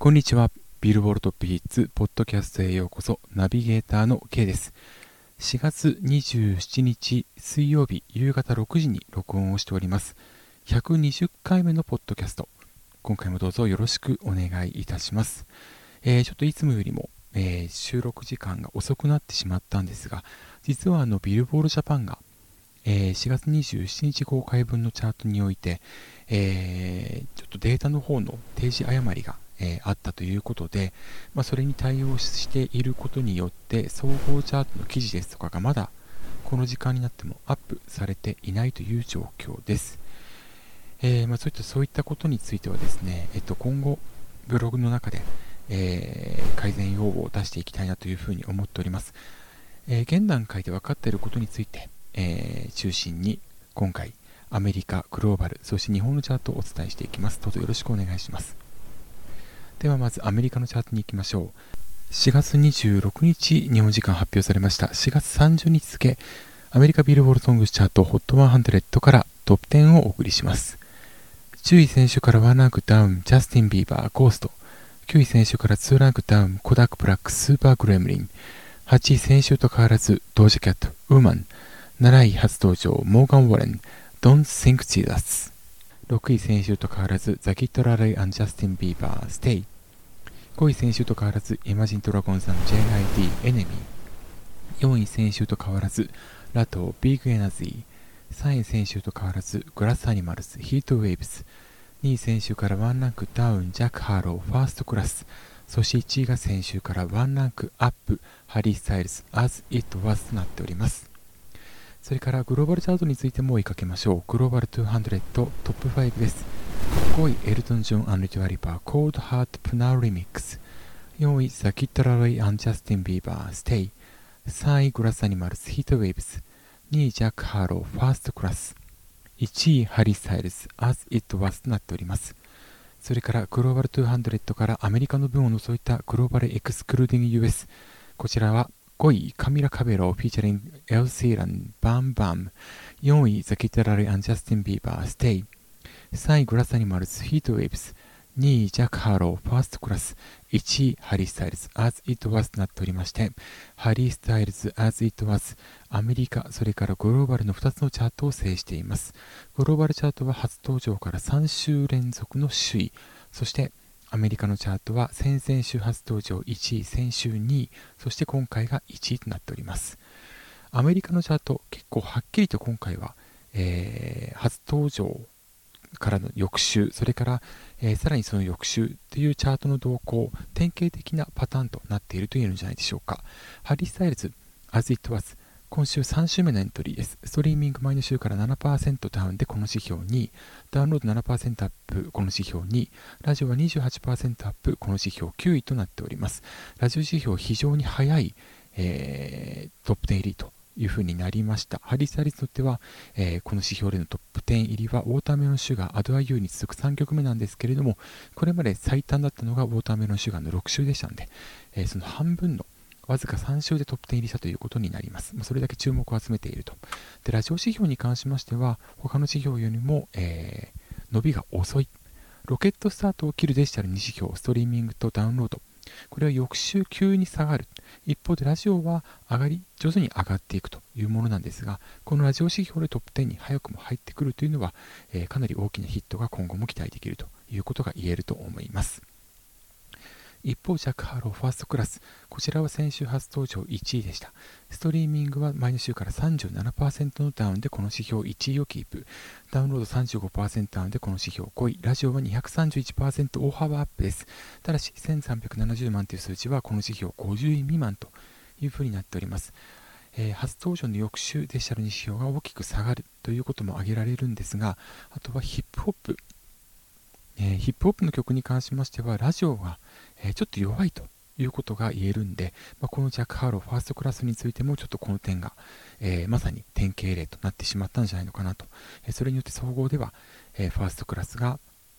こんにちは。ビルボルトピーツポッドキャストへようこそ。ナビゲーターの K です。4月27日水曜日夕方6時に録音をしております。120回目のポッドキャスト。今回もどうぞよろしくお願いいたします。えー、ちょっといつもよりも、えー、収録時間が遅くなってしまったんですが、実はあのビルボールジャパンが、えー、4月27日公開分のチャートにおいて、えちょっとデータの方の提示誤りがえー、あったということで、まあ、それに対応していることによって総合チャートの記事ですとかがまだこの時間になってもアップされていないという状況です。えー、まあ、そういったそういったことについてはですね、えっと、今後ブログの中で、えー、改善要望を出していきたいなというふうに思っております。え現段階で分かっていることについて、え中心に今回アメリカ、グローバル、そして日本のチャートをお伝えしていきます。どうぞよろしくお願いします。ではまずアメリカのチャートに行きましょう。4月26日、日本時間発表されました。4月30日付、アメリカビルボードソングスチャート HOT100 からトップ10をお送りします。10位先週から1ランクダウン、ジャスティン・ビーバー、 Ghost。9位先週から2ランクダウン、コダック・ブラック、 Super Gremlin。8位先週と変わらず、ドージャキャット、 Woman。7位初登場、モーガン・ウォレン、Don't Think Jesus。6位先週と変わらず、ザ・キッド・ラロイ and ジャスティン・ビーバー、 Stay。5位先週と変わらず、イマジン・ドラゴンズ JID、 Enemy。4位先週と変わらず、ラトー、ビッグ・エナジー。3位先週と変わらず、グラス・アニマルズ、ヒート・ウェイブス。2位先週から1ランクダウン、ジャック・ハロー、 First Class。そして1位が先週から1ランクアップ、ハリー・スタイルズ、As It Was となっております。それからグローバルチャートについても追いかけましょう。グローバル200トップ5です。5位、エルトン・ジョン and デュア・リパ、Cold Heart Pnau Remix。4位、ザ・キッド・ラロイ and ジャスティン・ビーバー、 Stay。3位、グラス・アニマルズ、ヒート・ウェイブス。2位、ジャック・ハロー、 First Class。1位、ハリー・スタイルズ、As It Was となっております。それからグローバル200からアメリカの分を除いたグローバルエクスクルーディング US。こちらは5位、カミラ・カベロ、 featuring、エド・シーラン、 Bam Bam。4位、ザ・キッド・ラロイ・アンド・ジャスティン・ビーバー、 Stay。3位、グラス・アニマルズ、ヒート・ウェイブス。2位、ジャック・ハーロウ、First Class。1位、ハリー・スタイルズ、As It Was となっておりまして、ハリー・スタイルズ、As It Was、アメリカ、それからグローバルの2つのチャートを制しています。グローバルチャートは初登場から3週連続の首位。そして、アメリカのチャートは先々週初登場1位、先週2位、そして今回が1位となっております。アメリカのチャート、結構はっきりと今回は、えー、初登場からの翌週、それから、えー、さらにその翌週というチャートの動向、典型的なパターンとなっていると言えるんじゃないでしょうか。ハリー・スタイルズ、As It Was、今週3週目のエントリーです。ストリーミング前の週から7%ダウンでこの指標に、ダウンロード7%アップ、この指標に、ラジオは28%アップ、この指標9位となっております。ラジオ指標非常に早い、えー、トップ10入りというふうになりました。ハリー・サリスにとっては、えー、この指標でのトップ10入りはウォーターメロンシュガー、アドアユーに続く3曲目なんですけれども、これまで最短だったのがウォーターメロンシュガーの6週でしたので、えー、その半分のわずか3週でトップ10入りしたということになります。まそれだけ注目を集めていると。で、ラジオ指標に関しましては、他の指標よりも、えー、伸びが遅い。ロケットスタートを切るデジタル2指標、ストリーミングとダウンロード。これは翌週急に下がる。一方でラジオは上がり、徐々に上がっていくというものなんですが、このラジオ指標でトップ10に早くも入ってくるというのは、えー、かなり大きなヒットが今後も期待できるということが言えると思います。一方、ジャック・ハーロウ First Class。こちらは先週初登場1位でした。ストリーミングは前の週から37%のダウンでこの指標1位をキープ。ダウンロード35%ダウンでこの指標5位。ラジオは231%大幅アップです。ただし、1370万という数値はこの指標50位未満というふうになっております。えー、初登場の翌週デジタルに指標が大きく下がるということも挙げられるんですが、あとはヒップホップ。え、ヒップホップの曲に関しましては、ラジオがえ、ちょっと弱いということが言えるんで、まあ、このジャック・ハーローファーストクラスについてもちょっとこの点が、えー、まさに典型例となってしまったんじゃないのかなと、えー、それによって総合では、えファーストクラスが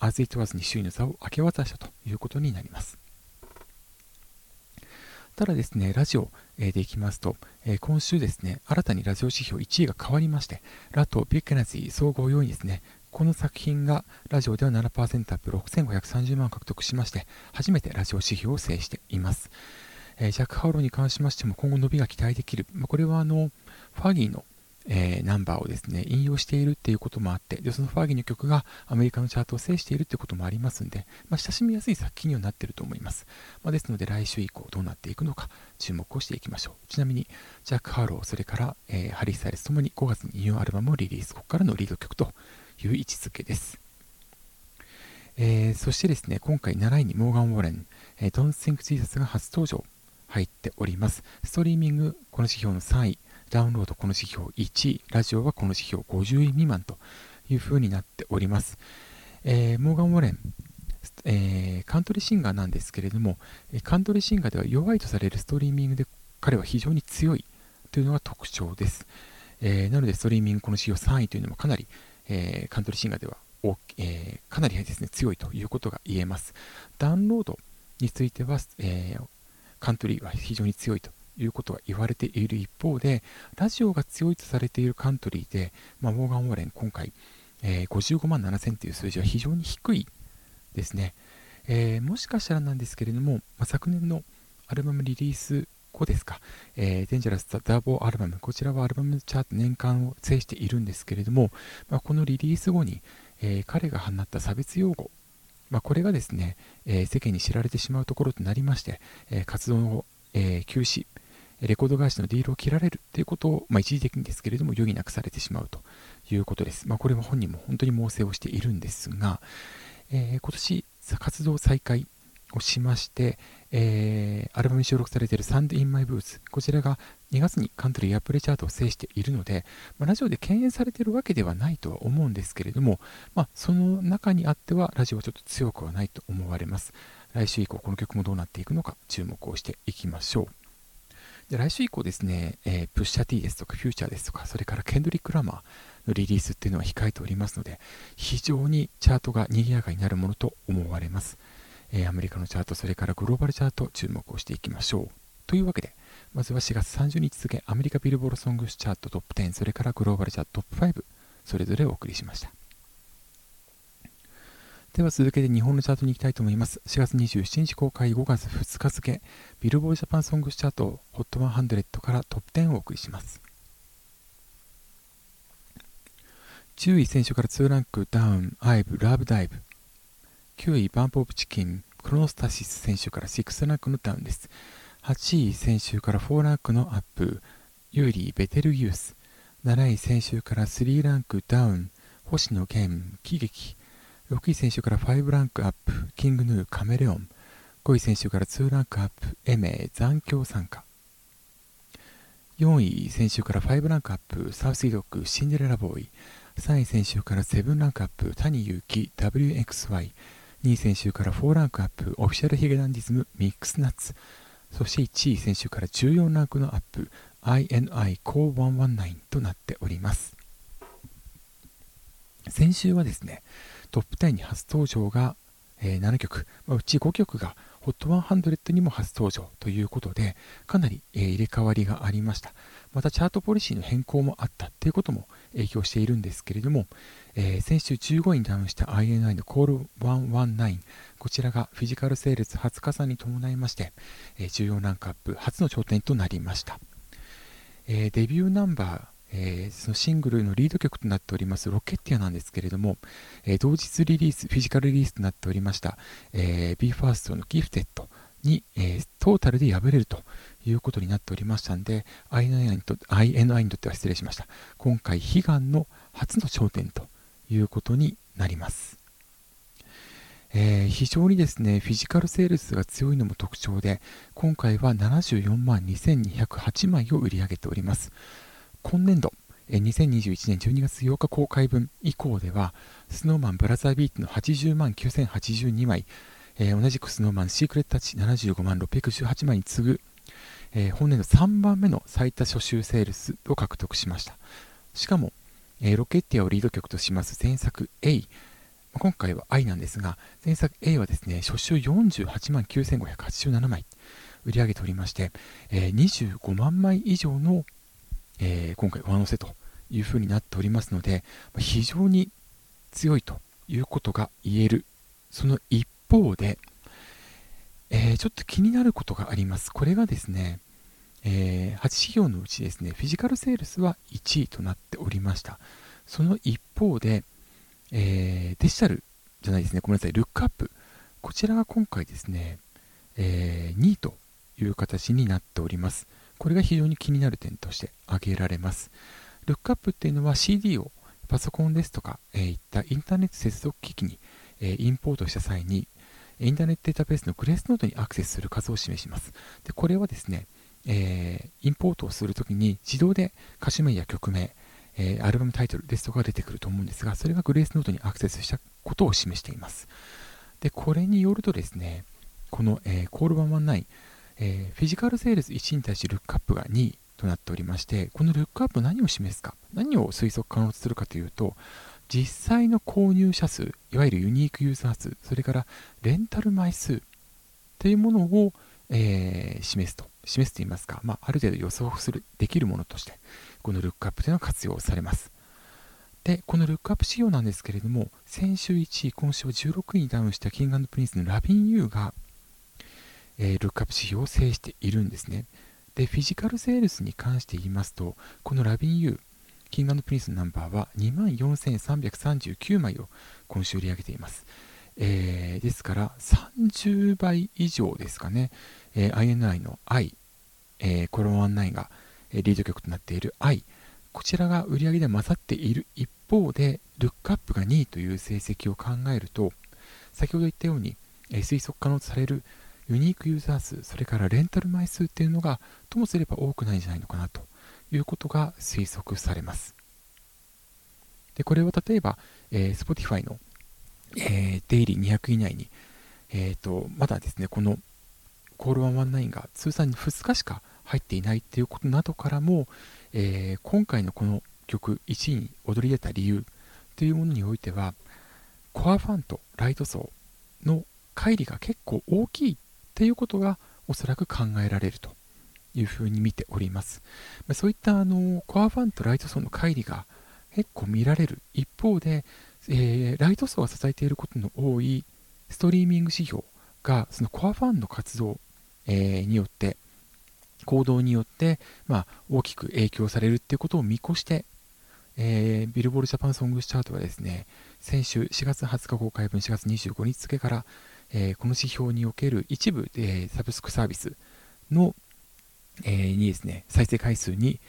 As It Was に首位の座を明け渡したということになります。ただですね、ラジオ、でいきますと、え今週ですね、新たにラジオ指標1位が変わりまして、ラト、ビッグナズィ総合4位ですね、この作品がラジオでは7%アップ6530万獲得しまして初めてラジオ指標を制しています、えー、ジャック・ハウローに関しましても今後伸びが期待できる、まあ、これはあのファギーのえー、ナンバーをですね、引用しているっていうこともあって、で、そのファーギーの曲がアメリカのチャートを制しているってこともありますんで、まあ、親しみやすい作品にはなっていると思います。まあ、ですので、来週以降どうなっていくのか注目をしていきましょう。ちなみに、ジャック・ハーロー、それから、えー、ハリー・サイレスともに5月にニューアルバムをリリース、ここからのリード曲という位置づけです。えー、そしてですね、今回7位にモーガン・ウォレン、えー、Don't Think Jesus が初登場入っております。ストリーミング、この指標の3位、ダウンロードこの指標1位、ラジオはこの指標50位未満という風になっております。えー、モーガン・ウォレン、えー、カントリーシンガーなんですけれども、カントリーシンガーでは弱いとされるストリーミングで彼は非常に強いというのが特徴です。えー、なので、ストリーミングこの指標3位というのもかなり、えー、カントリーシンガーではえー、かなりですね強いということが言えます。ダウンロードについては、えー、カントリーは非常に強いということが言われている一方で、ラジオが強いとされているカントリーで、まあ、モーガン・ウォーレン、今回、えー、55万7000という数字は非常に低いですね。えー、もしかしたらなんですけれども、まあ、昨年のアルバムリリース後ですか、えー、デンジャラス・ザ・ダボーアルバム、こちらはアルバムチャート年間を制しているんですけれども、まあ、このリリース後に、えー、彼が放った差別用語、まあ、これがですね、えー、世間に知られてしまうところとなりまして、え活動を、え休止、レコード会社のディールを切られるということを、まあ、一時的にですけれども余儀なくされてしまうということです。まあ、これは本人も本当に猛省をしているんですが、えー、今年活動再開をしまして、えー、アルバムに収録されている Sand in My Boots こちらが2月にカントリーアプレチャートを制しているので、まあ、ラジオで敬遠されているわけではないとは思うんですけれども、まあ、その中にあってはラジオはちょっと強くはないと思われます来週以降この曲もどうなっていくのか注目をしていきましょうで来週以降ですね、えー、プッシャー T ですとか、フューチャーですとか、それからケンドリック・ラマーのリリースっていうのは控えておりますので、非常にチャートが賑やかになるものと思われます。えー、アメリカのチャート、それからグローバルチャート、注目をしていきましょう。というわけで、まずは4月30日付、アメリカビルボールソングスチャートトップ10、それからグローバルチャートトップ5、それぞれお送りしました。では続けて日本のチャートに行きたいと思います。4月27日公開5月2日付、ビルボードジャパンソングスチャート HOT100 からトップ10をお送りします。10位先週から2ランクダウン、アイブ、 LOVE DIVE。9位バンプオブチキン、クロノスタシス先週から6ランクのダウンです。8位先週から4ランクのアップ、優里、ベテルギウス。7位先週から3ランクダウン、星野源、喜劇。6位先週から5ランクアップ、キングヌー、カメレオン。5位選手から2ランクアップ、エメ、残響参加。4位選手から5ランクアップ、サウスイドック、シンデレラボーイ。3位選手から7ランクアップ、谷祐希、WXY。2位選手から4ランクアップ、オフィシャルヒゲダンディズム、ミックスナッツ。そして1位選手から14ランクのアップ、INI コー119となっております。先週はですね、トップ10に初登場が、え、7曲、ま、うち5曲が HOT100 にも初登場ということで、かなり、え、入れ替わりがありました。またチャートポリシーの変更もあったということも影響しているんですけれども、えー、先週15位にダウンした INI の Call119 こちらがフィジカル整列20日差に伴いまして、えー、14ランクアップ初の頂点となりました、えー、デビューナンバーえー、そのシングルのリード曲となっておりますロケッティアなんですけれども、えー、同日リリース、フィジカルリリースとなっておりました、えー、BE:FIRST のギフテッド。に、えー、トータルで敗れるということになっておりましたので、INI にと INI にとっては失礼しました。今回、悲願の初の頂点ということになります。えー、非常にですね、フィジカルセールスが強いのも特徴で、今回は74万2208枚を売り上げております。今年度、2021年12月8日公開分以降では、スノーマンブラザービートの80万9082枚、えー、同じくスノーマンシークレットタッチ75万618枚に次ぐ、えー、本年度3番目の最多初週セールスを獲得しました。しかも、えー、ロケッティアをリード曲とします前作 A、今回は I なんですが、前作 A はですね、初週48万9587枚売り上げておりまして、えー、25万枚以上のえー、今回上乗せというふうになっておりますので、非常に強いということが言える。その一方で、えー、ちょっと気になることがあります。これがですね、えー、8指標のうちですね、フィジカルセールスは1位となっておりました。その一方で、えー、デジタルじゃないですね、ごめんなさい、ルックアップ。こちらが今回ですね、えー、2位という形になっております。これが非常に気になる点として挙げられます。ルックアップっていうのは CD をパソコンですとか、えー、いったインターネット接続機器に、えー、インポートした際に、インターネットデータベースのグレースノートにアクセスする数を示します。でこれはですね、えー、インポートをするときに自動で歌手名や曲名、えー、アルバムタイトルですとかが出てくると思うんですが、それがグレースノートにアクセスしたことを示しています。で、これによるとですね、この、えー、コール119、えー、フィジカルセールス1に対してルックアップが2となっておりまして、このルックアップ何を示すか、何を推測可能とするかというと、実際の購入者数、いわゆるユニークユーザー数、それからレンタル枚数というものを、えー、示すと、示すといいますか、まあ、ある程度予想する、できるものとして、このルックアップというのは活用されます。で、このルックアップ指標なんですけれども、先週1位、今週は16位にダウンしたキングプリンスのラビン U が、えー、ルックアップ指標を制しているんですね。で、フィジカルセールスに関して言いますと、この Lovin' U、キングプリンスのナンバーは24,339枚を今週売り上げています。えー、ですから30倍以上ですかね、えー、INI の I、えー、 CALL 119がリード曲となっている I、こちらが売り上げで勝っている一方で、ルックアップが2位という成績を考えると、先ほど言ったように、え推測可能とされるユニークユーザー数、それからレンタル枚数っていうのが、ともすれば多くないんじゃないのかなということが推測されます。で、これは例えば、えー、Spotify の、えー、デイリー200以内に、えーと、まだですね、このコール119が通算に2日しか入っていないということなどからも、えー、今回のこの曲1位に躍り出た理由というものにおいては、コアファンとライト層の乖離が結構大きいっていうことがおそらく考えられるというふうに見ております。まそういったあのコアファンとライト層の乖離が結構見られる一方で、えー、ライト層が支えていることの多いストリーミング指標がそのコアファンの活動、えー、によって行動によって、まあ、大きく影響されるっていうことを見越して、えー、ビルボールジャパンソングスチャートはですね先週4月20日公開分4月25日付からえー、この指標における一部、え、サブスクサービスの、えー、にですね、再生回数に、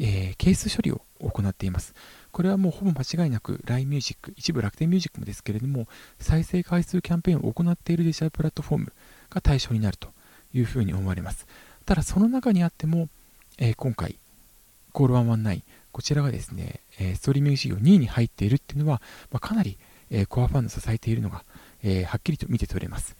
えー、係数処理を行っています。これはもうほぼ間違いなく LINE Music、一部楽天ミュージックもですけれども、再生回数キャンペーンを行っているデジタルプラットフォームが対象になるというふうに思われます。ただその中にあっても、えー、今回、コール119、こちらがですね、えー、ストリーミング事業2位に入っているっていうのは、まあ、かなり、えー、コアファンの支えているのがえー、はっきりと見て取れます。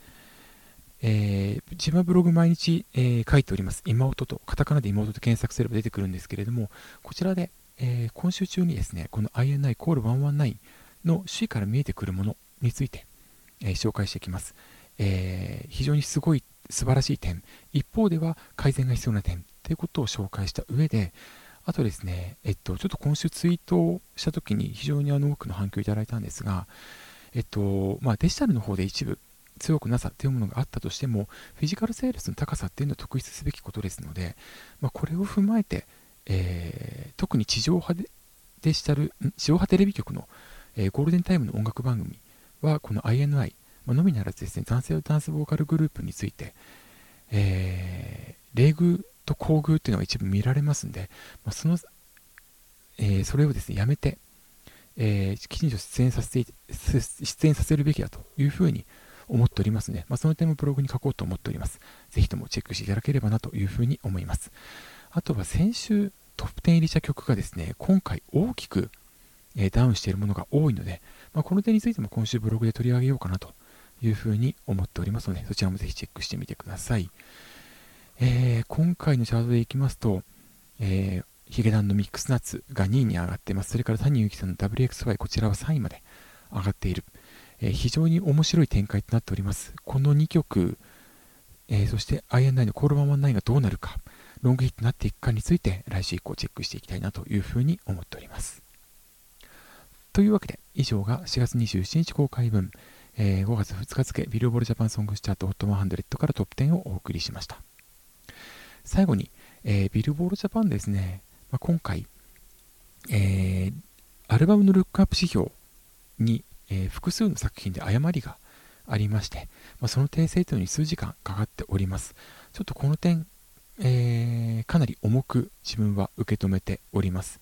えー、自分はブログ毎日、えー、書いております。妹と、カタカナで妹と検索すれば出てくるんですけれども、こちらで、えー、今週中にですね、この INI コール119の首位から見えてくるものについて、え紹介していきます。え非常にすごい、素晴らしい点、一方では改善が必要な点ということを紹介した上で、あとですね、えっと、ちょっと今週ツイートをしたときに非常にあの多くの反響をいただいたんですが、えっと、まあ、デジタルの方で一部強くなさというものがあったとしても、フィジカルセールスの高さっていうのは特筆すべきことですので、まあ、これを踏まえて、えー、特に地上波でデジタル、地上波テレビ局の、えー、ゴールデンタイムの音楽番組は、この INI、まあのみならずですね、男性ダンスボーカルグループについて、えー、礼遇と厚遇っていうのが一部見られますんで、まあ、その、えー、それをですね、やめて、えー、きちんと出演させて、出演させるべきだというふうに思っておりますので、まあ、その点もブログに書こうと思っております。ぜひともチェックしていただければなというふうに思います。あとは先週トップ10入りした曲がですね、今回大きく、え、ダウンしているものが多いので、まあ、この点についても今週ブログで取り上げようかなというふうに思っておりますので、そちらもぜひチェックしてみてください。えー、今回のチャートでいきますと、えー、ヒゲダンのミックスナッツが2位に上がっています。それから谷幸さんの WXY、こちらは3位まで上がっている。えー、非常に面白い展開となっております。この2曲、えー、そして IN9 のコールマンマン9がどうなるか、ロングヒットになっていくかについて来週以降チェックしていきたいなというふうに思っております。というわけで、以上が4月27日公開分、えー、5月2日付ビルボールジャパンソングスチャート HOT100 からトップ10をお送りしました。最後に、えー、ビルボールジャパンですね、まあ、今回、えー、アルバムのルックアップ指標に、えー、複数の作品で誤りがありまして、まあ、その訂正というのに数時間かかっております。ちょっとこの点、えー、かなり重く自分は受け止めております。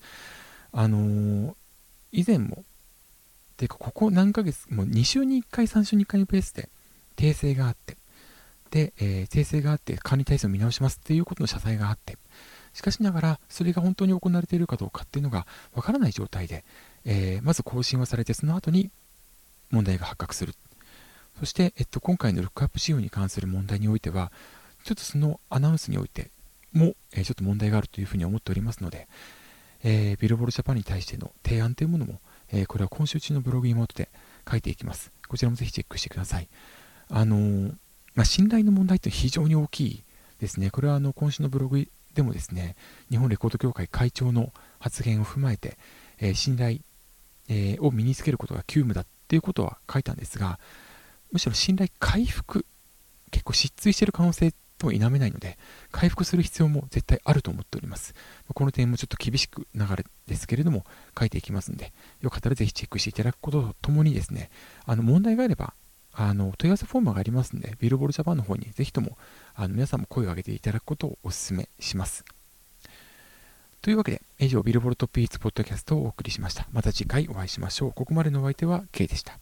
あのー、以前も、ていうかここ何ヶ月、もう2週に1回、3週に1回のペースで訂正があって、で、えー、訂正があって管理体制を見直しますっていうことの謝罪があって、しかしながら、それが本当に行われているかどうかっていうのがわからない状態で、えー、まず更新はされて、その後に問題が発覚する。そして、えっと、今回のルックアップ仕様に関する問題においては、ちょっとそのアナウンスにおいても、えー、ちょっと問題があるというふうに思っておりますので、えー、ビルボールジャパンに対しての提案というものも、えー、これは今週中のブログ妹で書いていきます。こちらもぜひチェックしてください。あのー、まあ、信頼の問題って非常に大きいですね。これはあの今週のブログでもですね、日本レコード協会会長の発言を踏まえて、え、信頼、え、を身につけることが急務だっていうことは書いたんですが、むしろ信頼回復、結構失墜している可能性とも否めないので、回復する必要も絶対あると思っております。この点もちょっと厳しく流れですけれども、書いていきますので、よかったらぜひチェックしていただくこととともにですね、あの問題があれば、あの問い合わせフォームがありますので、ビルボールジャパンの方にぜひともあの皆さんも声を上げていただくことをお勧めします。というわけで、以上、ビルボルトピーツポッドキャストをお送りしました。また次回お会いしましょう。ここまでのお相手は K でした。